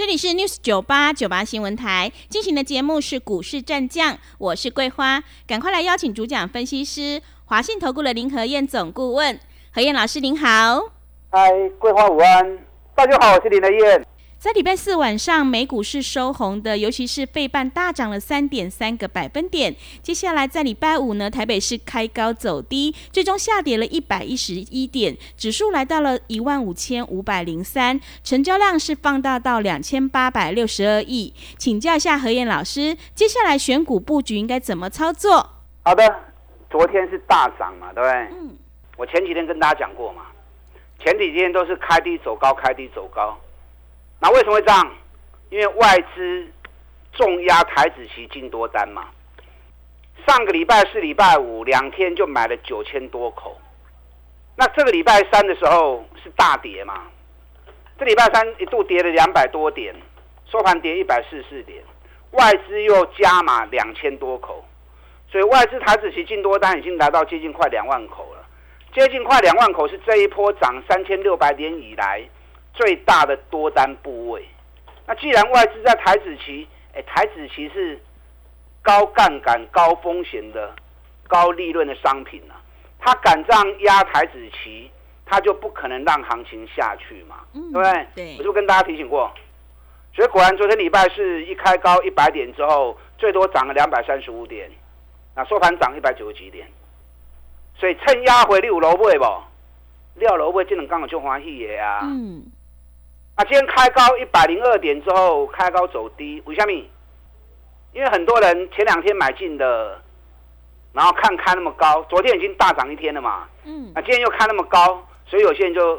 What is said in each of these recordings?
这里是 News 九八九八新闻台进行的节目是股市战将，我是桂花，赶快来邀请主讲分析师华信投顾的林和燕总顾问，何燕老师您好。嗨，桂花午安，大家好，我是林和燕。在礼拜四晚上，美股是收红的，尤其是费半大涨了三点三个百分点。接下来在礼拜五呢，台北市开高走低，最终下跌了一百一十一点，指数来到了一万五千五百零三，成交量是放大到两千八百六十二亿。请教一下何燕老师，接下来选股布局应该怎么操作？好的，昨天是大涨嘛，对不对？嗯。我前几天跟大家讲过嘛，前几天都是开低走高，开低走高。那为什么会这样？因为外资重压台子期进多单嘛。上个礼拜四、礼拜五两天就买了九千多口。那这个礼拜三的时候是大跌嘛？这礼拜三一度跌了两百多点，收盘跌一百四十四点，外资又加码两千多口，所以外资台子期进多单已经达到接近快两万口了。接近快两万口是这一波涨三千六百点以来。最大的多单部位，那既然外资在台子期，哎，台子期是高杠杆、高风险的、高利润的商品啊，他敢这样压台子期，他就不可能让行情下去嘛，对不对？对，我就跟大家提醒过，所以果然昨天礼拜是一开高一百点之后，最多涨了两百三十五点，那收盘涨一百九十几点，所以趁压回六楼位不？六楼位这种刚好就欢喜的啊。嗯。那今天开高一百零二点之后，开高走低，为什么？因为很多人前两天买进的，然后看开那么高，昨天已经大涨一天了嘛。嗯。那今天又开那么高，所以有些人就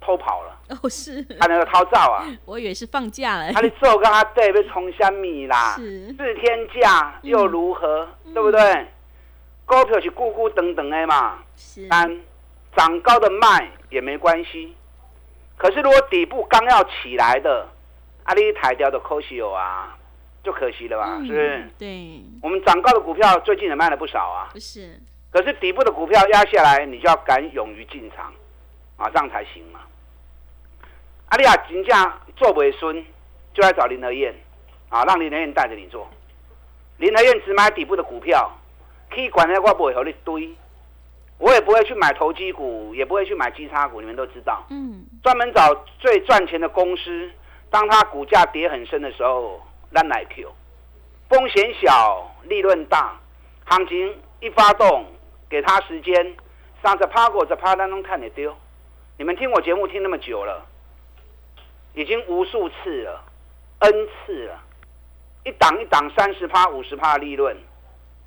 偷跑了。哦，是。他那个逃照啊。我以为是放假了。他的做跟他对被冲虾米啦？是。四天假又如何？对不对？股票是咕咕等等的嘛。是。但涨高的卖也没关系。可是，如果底部刚要起来的，阿里抬掉的可惜有啊，就可惜了吧？是不是？对。我们涨高的股票最近也卖了不少啊。不是。可是底部的股票压下来，你就要敢勇于进场，啊，这样才行嘛。阿里亚金价做尾孙，就来找林和燕，啊，让林和燕带着你做。林和燕只买底部的股票，可以管的我不会和你堆。我也不会去买投机股，也不会去买基差股，你们都知道。嗯。专门找最赚钱的公司，当它股价跌很深的时候，让来 Q，风险小，利润大，行情一发动，给他时间，上着趴过着趴当中看你丢。你们听我节目听那么久了，已经无数次了，N 次了，一档一档三十趴、五十趴的利润，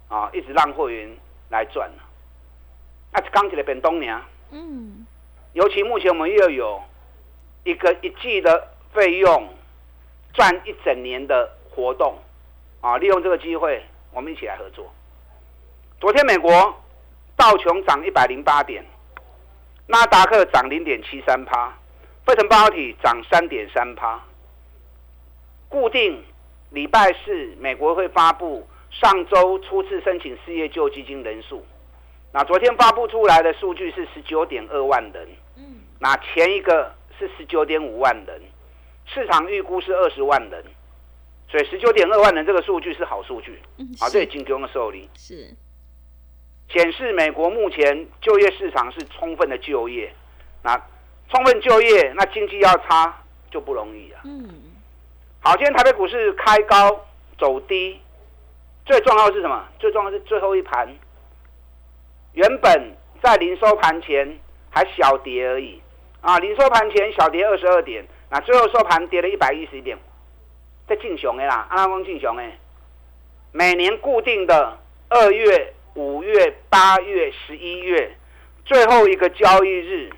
啊，一直让会员来赚了。啊，刚起来变东年。嗯。尤其目前我们又有一个一季的费用赚一整年的活动，啊，利用这个机会，我们一起来合作。昨天美国道琼涨一百零八点，纳达克涨零点七三趴，费城半导体涨三点三趴。固定礼拜四美国会发布上周初次申请失业救济金人数。那昨天发布出来的数据是十九点二万人，那前一个是十九点五万人，市场预估是二十万人，所以十九点二万人这个数据是好数据，嗯，啊，这也金融的受理是。显示美国目前就业市场是充分的就业，那充分就业，那经济要差就不容易啊，嗯，好，今天台北股市开高走低，最重要的是什么？最重要是最后一盘。原本在零收盘前还小跌而已，啊，零收盘前小跌二十二点，那最后收盘跌了一百一十点，在进雄的啦，阿拉公进熊的，每年固定的二月、五月、八月、十一月最后一个交易日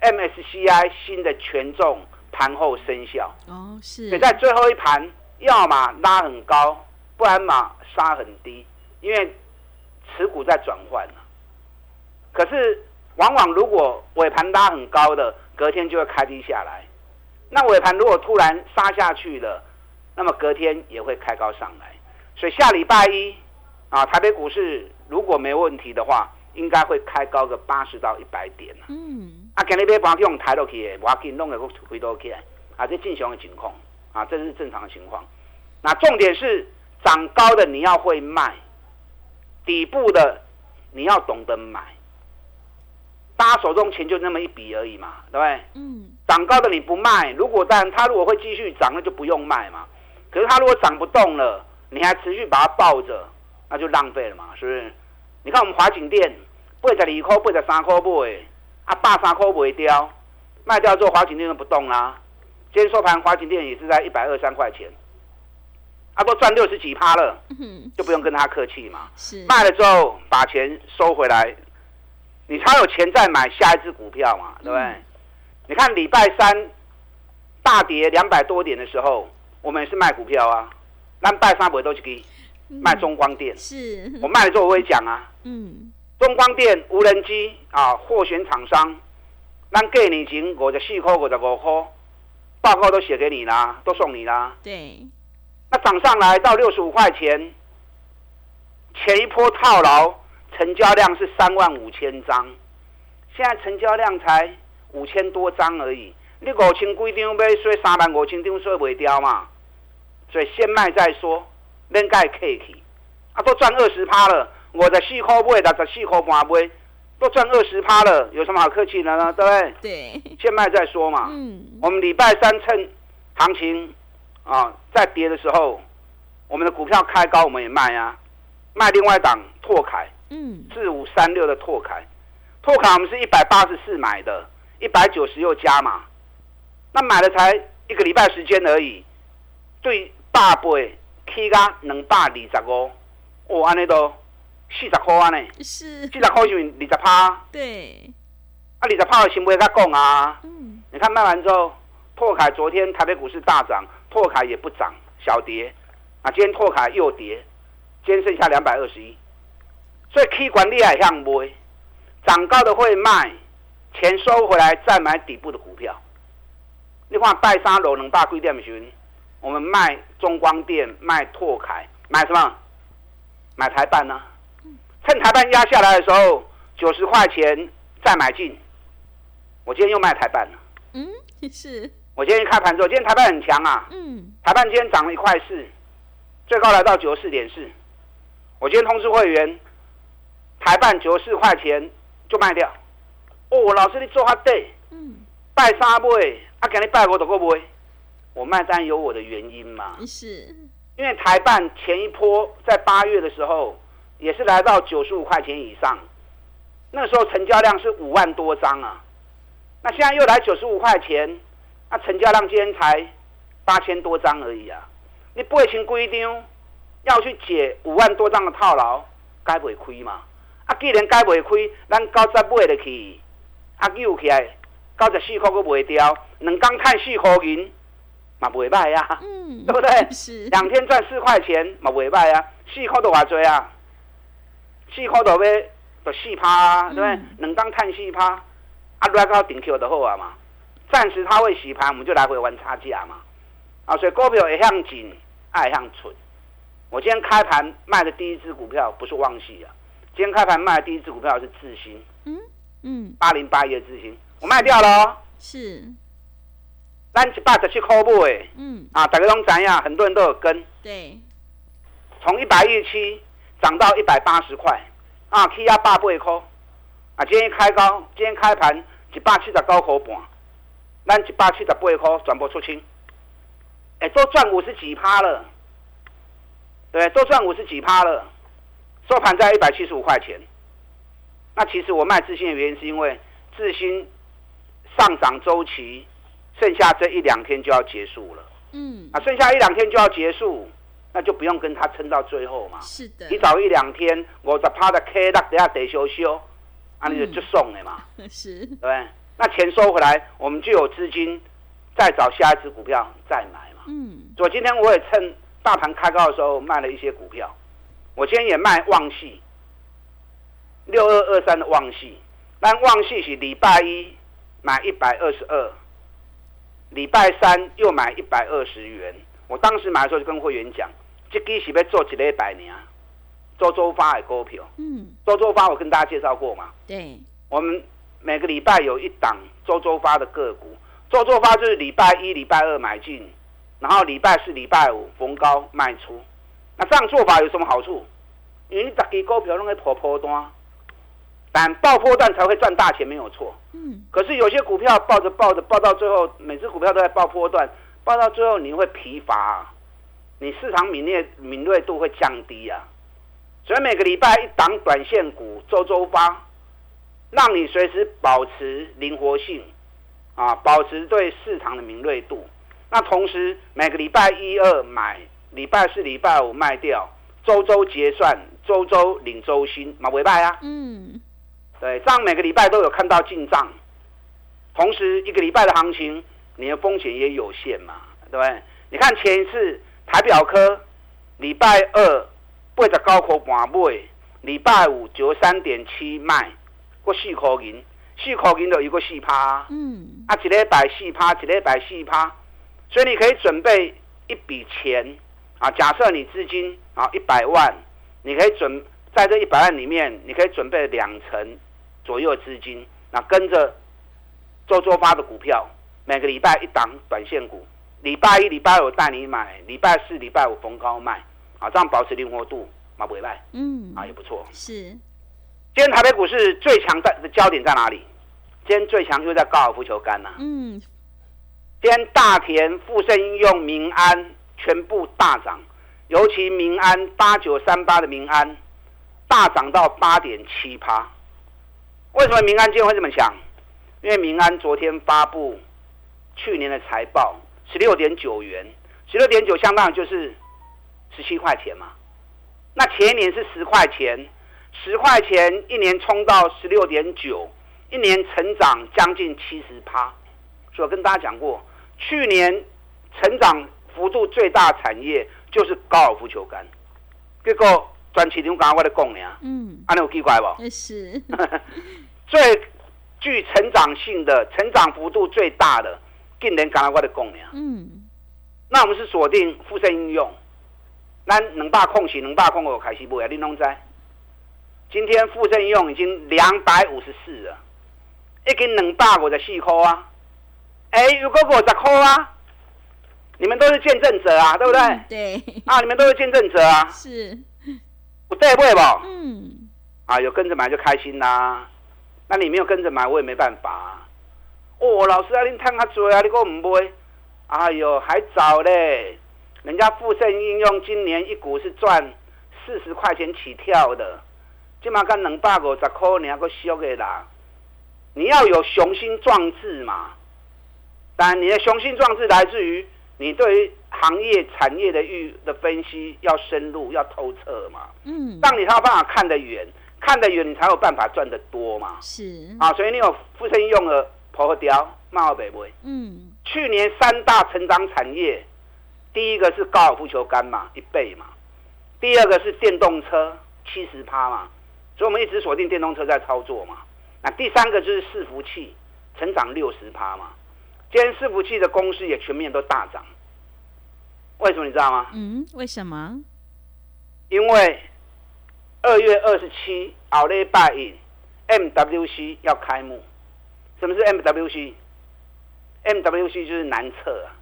，MSCI 新的权重盘后生效，哦，是，所以在最后一盘，要么拉很高，不然嘛杀很低，因为。持股在转换了。可是往往如果尾盘拉很高的，隔天就会开低下来。那尾盘如果突然杀下去了，那么隔天也会开高上来。所以下礼拜一啊，台北股市如果没问题的话，应该会开高个八十到一百点嗯。啊，今日要把用抬落去，我给弄个回头起来，啊，这正常的情况啊，这是正常的情况。那重点是涨高的你要会卖，底部的你要懂得买。大家手中钱就那么一笔而已嘛，对不对？嗯。涨高的你不卖，如果但它如果会继续涨，那就不用卖嘛。可是它如果涨不动了，你还持续把它抱着，那就浪费了嘛，是不是？你看我们华景店八十二块、八十三块买。啊，八三块不会掉，卖掉之后华景店就不动啦。今天收盘，华景店也是在一百二三块钱，啊，都赚六十几趴了，就不用跟他客气嘛。是卖了之后把钱收回来，你才有钱再买下一只股票嘛，对不对？你看礼拜三大跌两百多点的时候，我们也是卖股票啊，那拜三不会都去给卖中光电，是我卖了之后我会讲啊，嗯。中光电无人机啊，获选厂商，咱给你前五十四块、五十五块，报告都写给你啦，都送你啦。对，那涨上来到六十五块钱，前一波套牢，成交量是三万五千张，现在成交量才五千多张而已。你五千几张买，所以三万五千张所以袂掉嘛，所以先卖再说，免盖客气，啊，都赚二十趴了。我的四块买，六十四块半买，都赚二十趴了，有什么好客气的呢？对不对？对，先卖再说嘛。嗯。我们礼拜三趁行情啊在跌的时候，我们的股票开高，我们也卖啊，卖另外一档拓凯。嗯。四五三六的拓凯，拓凯我们是一百八十四买的，一百九十又加嘛，那买了才一个礼拜时间而已，对八倍起价两百二十五，哦，安尼都。四十块啊呢，是。四十块是二十趴，对，啊二十趴的先不会再讲啊。嗯，你看卖完之后，拓凯昨天台北股市大涨，拓凯也不涨，小跌，啊今天拓凯又跌，今天剩下两百二十一，所以 K 管理也向买，涨高的会卖，钱收回来再买底部的股票。你看拜三楼能大贵点时，我们卖中光电，卖拓凯，买什么？买台办呢？趁台办压下来的时候，九十块钱再买进。我今天又卖台办了。嗯，是。我今天开盘之后，今天台办很强啊。嗯。台办今天涨了一块四，最高来到九十四点四。我今天通知会员，台办九十四块钱就卖掉。哦，老师你做哈对。嗯。拜三买，啊，今日拜五都够买。我卖单有我的原因嘛。是。因为台办前一波在八月的时候。也是来到九十五块钱以上，那时候成交量是五万多张啊，那现在又来九十五块钱，那成交量今天才八千多张而已啊！你八千规张要去解五万多张的套牢，该不会亏嘛？啊，既然解袂开，咱九十买落去，啊，又起来九十四块都卖掉，两刚看四块银嘛不会卖呀，嗯，对不对？是两天赚四块钱嘛不会卖呀，四块都偌济啊！四块都要就四趴啊，对不对？两当探四趴，啊，来到顶 Q 就好啊嘛。暂时它会洗盘，我们就来回玩差价嘛。啊，所以股票会向紧，爱向蠢。我今天开盘卖的第一只股票不是旺系啊，今天开盘卖的第一只股票是智新。嗯嗯，八零八一的智新，我卖掉了。是，咱一百十七块买。嗯。啊，大家拢知影，很多人都有跟。对。从一百一十七。涨到一百八十块，啊，起压八八块，啊，今天开高，今天开盘一百七十九块半，咱一百七十八块全部出清，哎，都赚五十几趴了，对，都赚五十几趴了，收盘在一百七十五块钱。那其实我卖自信的原因是因为自信上涨周期剩下这一两天就要结束了，嗯，啊，剩下一两天就要结束。那就不用跟他撑到最后嘛。是的。你早一两天，我在趴的 K 那等下得修修，啊，你就就送了嘛。是。对。那钱收回来，我们就有资金再找下一只股票再买嘛。嗯。所以今天我也趁大盘开高的时候卖了一些股票。我今天也卖旺系，六二二三的旺系，但旺系是礼拜一买一百二十二，礼拜三又买一百二十元。我当时买的时候就跟会员讲，这支是要做一礼拜年，周周发的股票。嗯，周周发我跟大家介绍过嘛，对，我们每个礼拜有一档周周发的个股，周周发就是礼拜一、礼拜二买进，然后礼拜四、礼拜五逢高卖出。那这样做法有什么好处？因为你打给股票弄个破破单，但爆破段才会赚大钱，没有错。嗯，可是有些股票抱着抱着抱到最后，每只股票都在爆破段，爆到最后你会疲乏、啊，你市场敏锐敏锐度会降低啊。所以每个礼拜一档短线股周周发，让你随时保持灵活性啊，保持对市场的敏锐度。那同时每个礼拜一二买，礼拜四、礼拜五卖掉，周周结算，周周领周薪，嘛尾拜啊。嗯，对，这样每个礼拜都有看到进账，同时一个礼拜的行情，你的风险也有限嘛，对不对？你看前一次台表科礼拜二八十九块半买，礼拜五九三点七卖，过四块银，四块银就有个四趴，嗯，啊，一礼拜四趴，一礼拜四趴，所以你可以准备一笔钱啊，假设你资金啊一百万，你可以准在这一百万里面，你可以准备两成左右的资金，那跟着周周发的股票，每个礼拜一档短线股，礼拜一、礼拜五带你买，礼拜四、礼拜五逢高卖，啊，这样保持灵活度，嘛不会卖嗯，啊，也不错。是，今天台北股市最强的的焦点在哪里？今天最强又在高尔夫球杆呐、嗯，今天大田、富盛应用、民安全部大涨，尤其民安八九三八的民安大涨到八点七趴。为什么民安今天会这么强？因为民安昨天发布去年的财报，十六点九元，十六点九相当于就是十七块钱嘛。那前一年是十块钱，十块钱一年冲到十六点九，一年成长将近七十趴。所以我跟大家讲过，去年成长幅度最大产业就是高尔夫球杆。结果专市场刚刚我在讲呢，嗯，安尼有奇怪不？呃是，最具成长性的、成长幅度最大的，竟然刚刚我在讲呢。嗯，那我们是锁定附身应用，咱两百空是两百空我开始买啊，你拢知？今天附身应用已经两百五十四了，已经两百五十四块啊！哎、如果五十块啊，你们都是见证者啊，对不对？嗯对，啊，你们都是见证者啊，是，我对不对不？嗯，啊，有跟着买就开心啦、那你没有跟着买，我也没办法、啊。哦，老师啊，你探较多啊，你给我唔买？哎呦，还早嘞！人家富盛应用今年一股是赚四十块钱起跳的，今嘛干两百五十块，你还够俗的啦。你要有雄心壮志嘛。但，你的雄心壮志来自于你对于行业产业的预的分析要深入、要透彻嘛。嗯，让你才有办法看得远，看得远你才有办法赚得多嘛。是，啊，所以你有富盛用的破雕、茂北不嗯，去年三大成长产业，第一个是高尔夫球杆嘛，一倍嘛；第二个是电动车，七十趴嘛。所以我们一直锁定电动车在操作嘛。那第三个就是伺服器，成长六十趴嘛。今天伺服器的公司也全面都大涨，为什么你知道吗？嗯，为什么？因为二月二十七奥利拜印 MWC 要开幕。什么是 MWC？MWC 就是男厕啊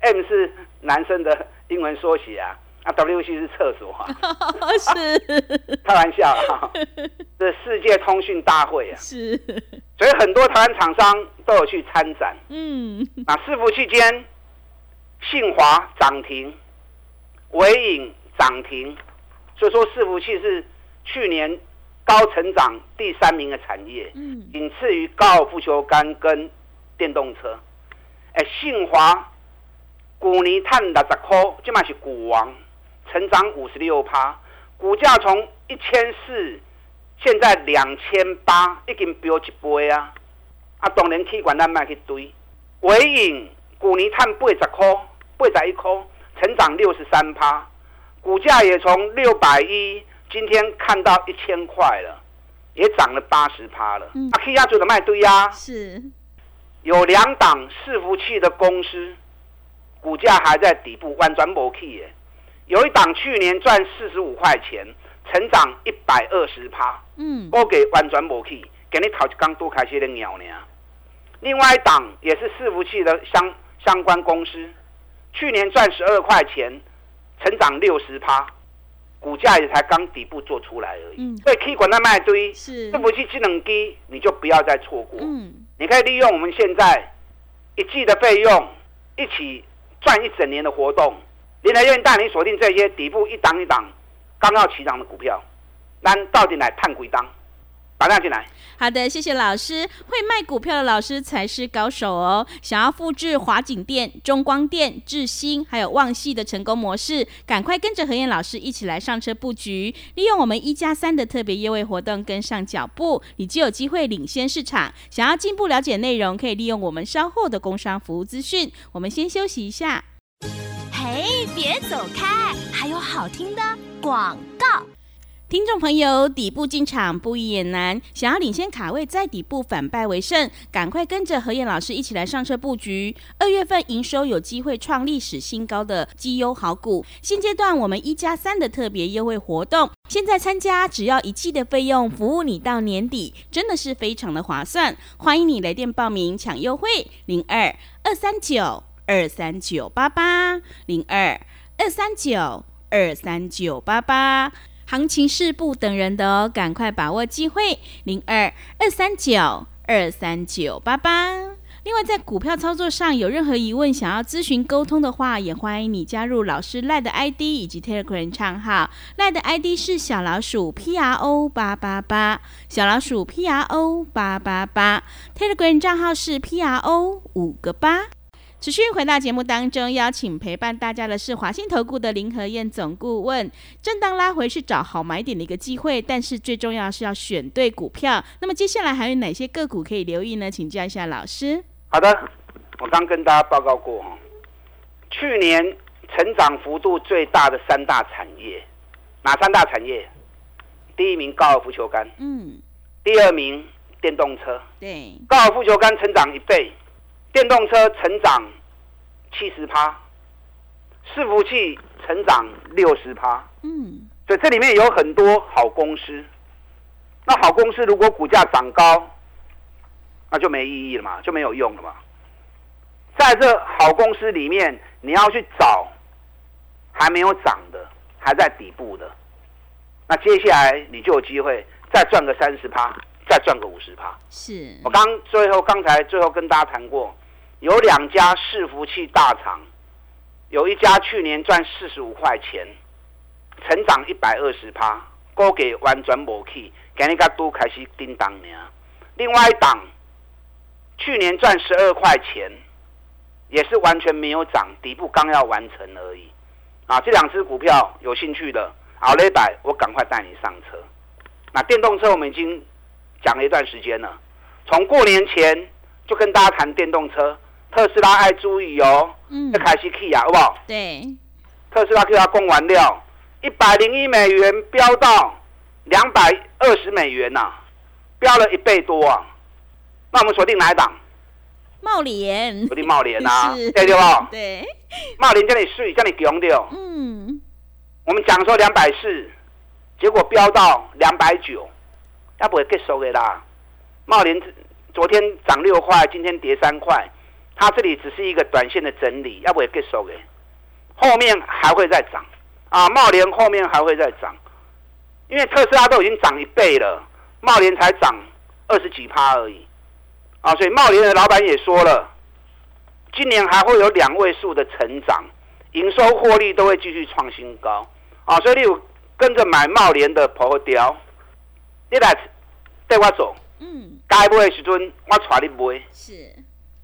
，M 是男生的英文缩写啊，啊 WC 是厕所啊，是，开玩笑啊，这世界通讯大会啊，是，所以很多台湾厂商都有去参展。嗯，那伺服器间，信华涨停，伟影涨停，所以说伺服器是去年高成长第三名的产业，嗯，仅次于高尔夫球杆跟电动车。哎，信华股年探六十块，这嘛是股王，成长五十六趴，股价从一千四，现在两千八，已经飙一倍啊！啊，当然气管咱卖去堆。伟影股年探八十块，八十一块，成长六十三趴，股价也从六百一今天看到一千块了，也涨了八十趴了。嗯啊，K 压组的卖堆呀，是，有两档伺服器的公司，股价还在底部弯转某 K 耶。有一档去年赚四十五块钱，成长一百二十趴，嗯，我给弯转无去给你讨刚多开些的鸟呢。另外一档也是伺服器的相相关公司，去年赚十二块钱，成长六十趴，股价也才刚底部做出来而已。嗯所以 K 管那卖堆，是伺，服器智能低你就不要再错过。嗯，你可以利用我们现在一季的费用，一起赚一整年的活动。联合院带你锁定这些底部一档一档刚要起涨的股票，咱到底来探鬼档？打量进来。好的，谢谢老师。会卖股票的老师才是高手哦。想要复制华景店、中光电、智新还有旺系的成功模式，赶快跟着何燕老师一起来上车布局，利用我们一加三的特别优惠活动跟上脚步，你就有机会领先市场。想要进一步了解内容，可以利用我们稍后的工商服务资讯。我们先休息一下。嘿，别走开，还有好听的广告。听众朋友，底部进场不易也难，想要领先卡位，在底部反败为胜，赶快跟着何燕老师一起来上车布局。二月份营收有机会创历史新高的绩优好股，现阶段我们一加三的特别优惠活动，现在参加只要一季的费用，服务你到年底，真的是非常的划算。欢迎你来电报名抢优惠，零二二三九二三九八八零二二三九二三九八八。行情是不等人的哦，赶快把握机会，零二二三九二三九八八。另外，在股票操作上有任何疑问，想要咨询沟通的话，也欢迎你加入老师赖的 ID 以及 Telegram 账号。赖的 ID 是小老鼠 P R O 八八八，小老鼠 P R O 八八八。Telegram 账号是 P R O 五个八。持续回到节目当中，邀请陪伴大家的是华信投顾的林和燕总顾问。震荡拉回是找好买点的一个机会，但是最重要是要选对股票。那么接下来还有哪些个股可以留意呢？请教一下老师。好的，我刚跟大家报告过哈，去年成长幅度最大的三大产业，哪三大产业？第一名高尔夫球杆，嗯，第二名电动车。对，高尔夫球杆成长一倍，电动车成长七十趴，伺服器成长六十趴，嗯，所以这里面有很多好公司。那好公司如果股价涨高，那就没意义了嘛，就没有用了嘛。在这好公司里面，你要去找还没有涨的，还在底部的，那接下来你就有机会再赚个三十趴，再赚个五十趴。是我刚最后刚才最后跟大家谈过，有两家伺服器大厂，有一家去年赚四十五块钱，成长一百二十趴，股价完全无去，今日甲都开始叮当呢。另外一档去年赚十二块钱，也是完全没有涨，底部刚要完成而已。啊，这两只股票有兴趣的，好嘞，百我赶快带你上车。那电动车我们已经讲了一段时间了，从过年前就跟大家谈电动车，特斯拉爱注意哦，嗯。要，开始起啊，好不好？对，特斯拉给它供完料，一百零一美元飙到两百二十美元呐、飙了一倍多啊！那我们锁定哪一档？茂联。锁定茂联啊，是。对对不？对，茂联这里水，这里强掉，嗯，我们讲说两百四，结果飙到两百九，要不会结束的啦。茂联昨天涨六块，今天跌三块，它这里只是一个短线的整理，要不会结束的，后面还会再涨啊。茂联后面还会再涨，因为特斯拉都已经涨一倍了，茂联才涨二十几趴而已啊。所以茂联的老板也说了，今年还会有两位数的成长，营收获利都会继续创新高啊。所以你有跟着买茂联的跑调，你来带我走。嗯，该买的时阵，我带你买，是，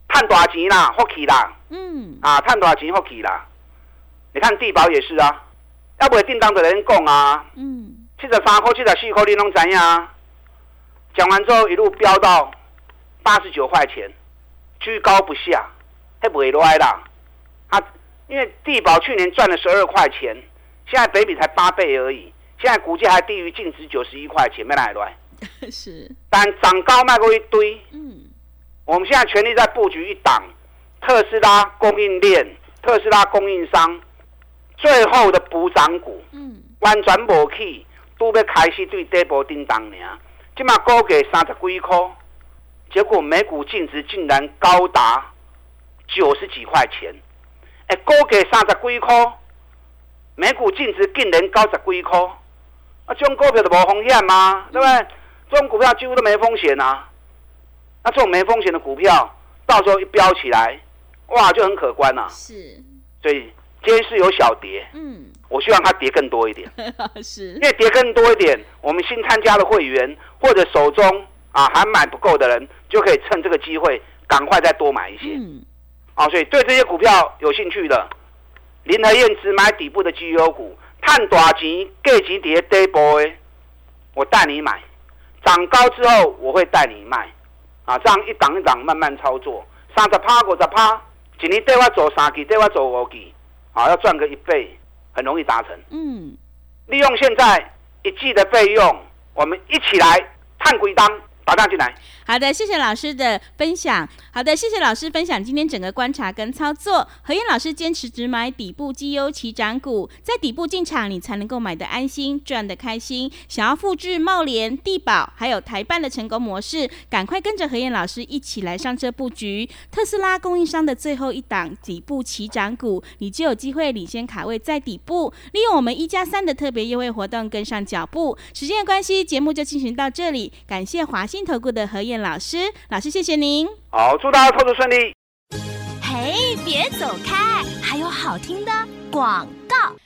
赚大钱啦，福气啦，嗯，啊，赚大钱福气啦。你看地保也是啊，要不会叮当的人讲啊，嗯，七十三块、七十四块你拢知影啊。讲完之后一路飙到八十九块钱，居高不下，还不会落来啦。啊，因为地保去年赚了十二块钱，现在北比才八倍而已，现在股价还低于净值九十一块钱，没来乱。是，但涨高卖过一堆。嗯，我们现在全力在布局一档特斯拉供应链、特斯拉供应商最后的补涨股。嗯，完全无去，都要开始对底部叮当呢。今嘛股价三十几块，结果每股净值竟然高达九十几块钱。哎，高价三十几块，每股净值竟然高十几块，啊，这种股票就无风险吗？对不对？这种股票几乎都没风险啊。那这种没风险的股票，到时候一飙起来，哇，就很可观啊。是，所以今天是有小跌，嗯，我希望它跌更多一点。是因，为跌更多一点，我们新参加的会员或者手中啊还买不够的人，就可以趁这个机会赶快再多买一些。嗯，啊，所以对这些股票有兴趣的，林和燕只买底部的绩优股，探大钱、价钱跌底部的，我带你买，涨高之后我会带你卖，啊，这样一档一档慢慢操作，三十趴、五十趴，一年对我做三期，对我做五期，啊，要赚个一倍，很容易达成。嗯，利用现在一季的费用，我们一起来探鬼当打上进来。好的，谢谢老师的分享。好的，谢谢老师分享今天整个观察跟操作。何燕老师坚持只买底部绩优起涨股，在底部进场，你才能够买得安心，赚得开心。想要复制茂联、地保还有台办的成功模式，赶快跟着何燕老师一起来上车布局特斯拉供应商的最后一档底部起涨股，你就有机会领先卡位在底部，利用我们一加三的特别优惠活动跟上脚步。时间的关系，节目就进行到这里，感谢华信投顾的何燕老师，老师谢谢您。好，祝大家操作顺利。嘿，别走开，还有好听的广告。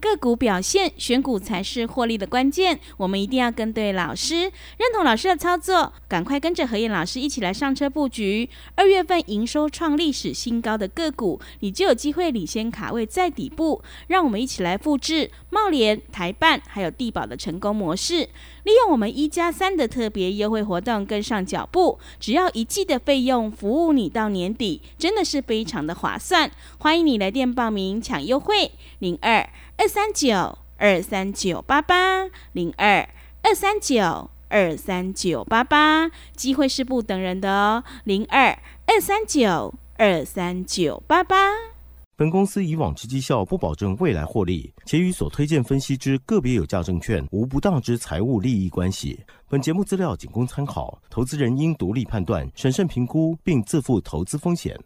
个股表现，选股才是获利的关键。我们一定要跟对老师，认同老师的操作，赶快跟着何燕老师一起来上车布局。二月份营收创历史新高的个股，你就有机会领先卡位在底部。让我们一起来复制茂联、台办还有地保的成功模式，利用我们一加三的特别优惠活动跟上脚步。只要一季的费用，服务你到年底，真的是非常的划算。欢迎你来电报名抢优惠，零二。二三九二三九八八零二二三九二三九八八，机会是不等人的哦，零二二三九二三九八八。本公司以往之绩效不保证未来获利，且与所推荐分析之个别有价证券无不当之财务利益关系。本节目资料仅供参考，投资人应独立判断、审慎评估，并自负投资风险。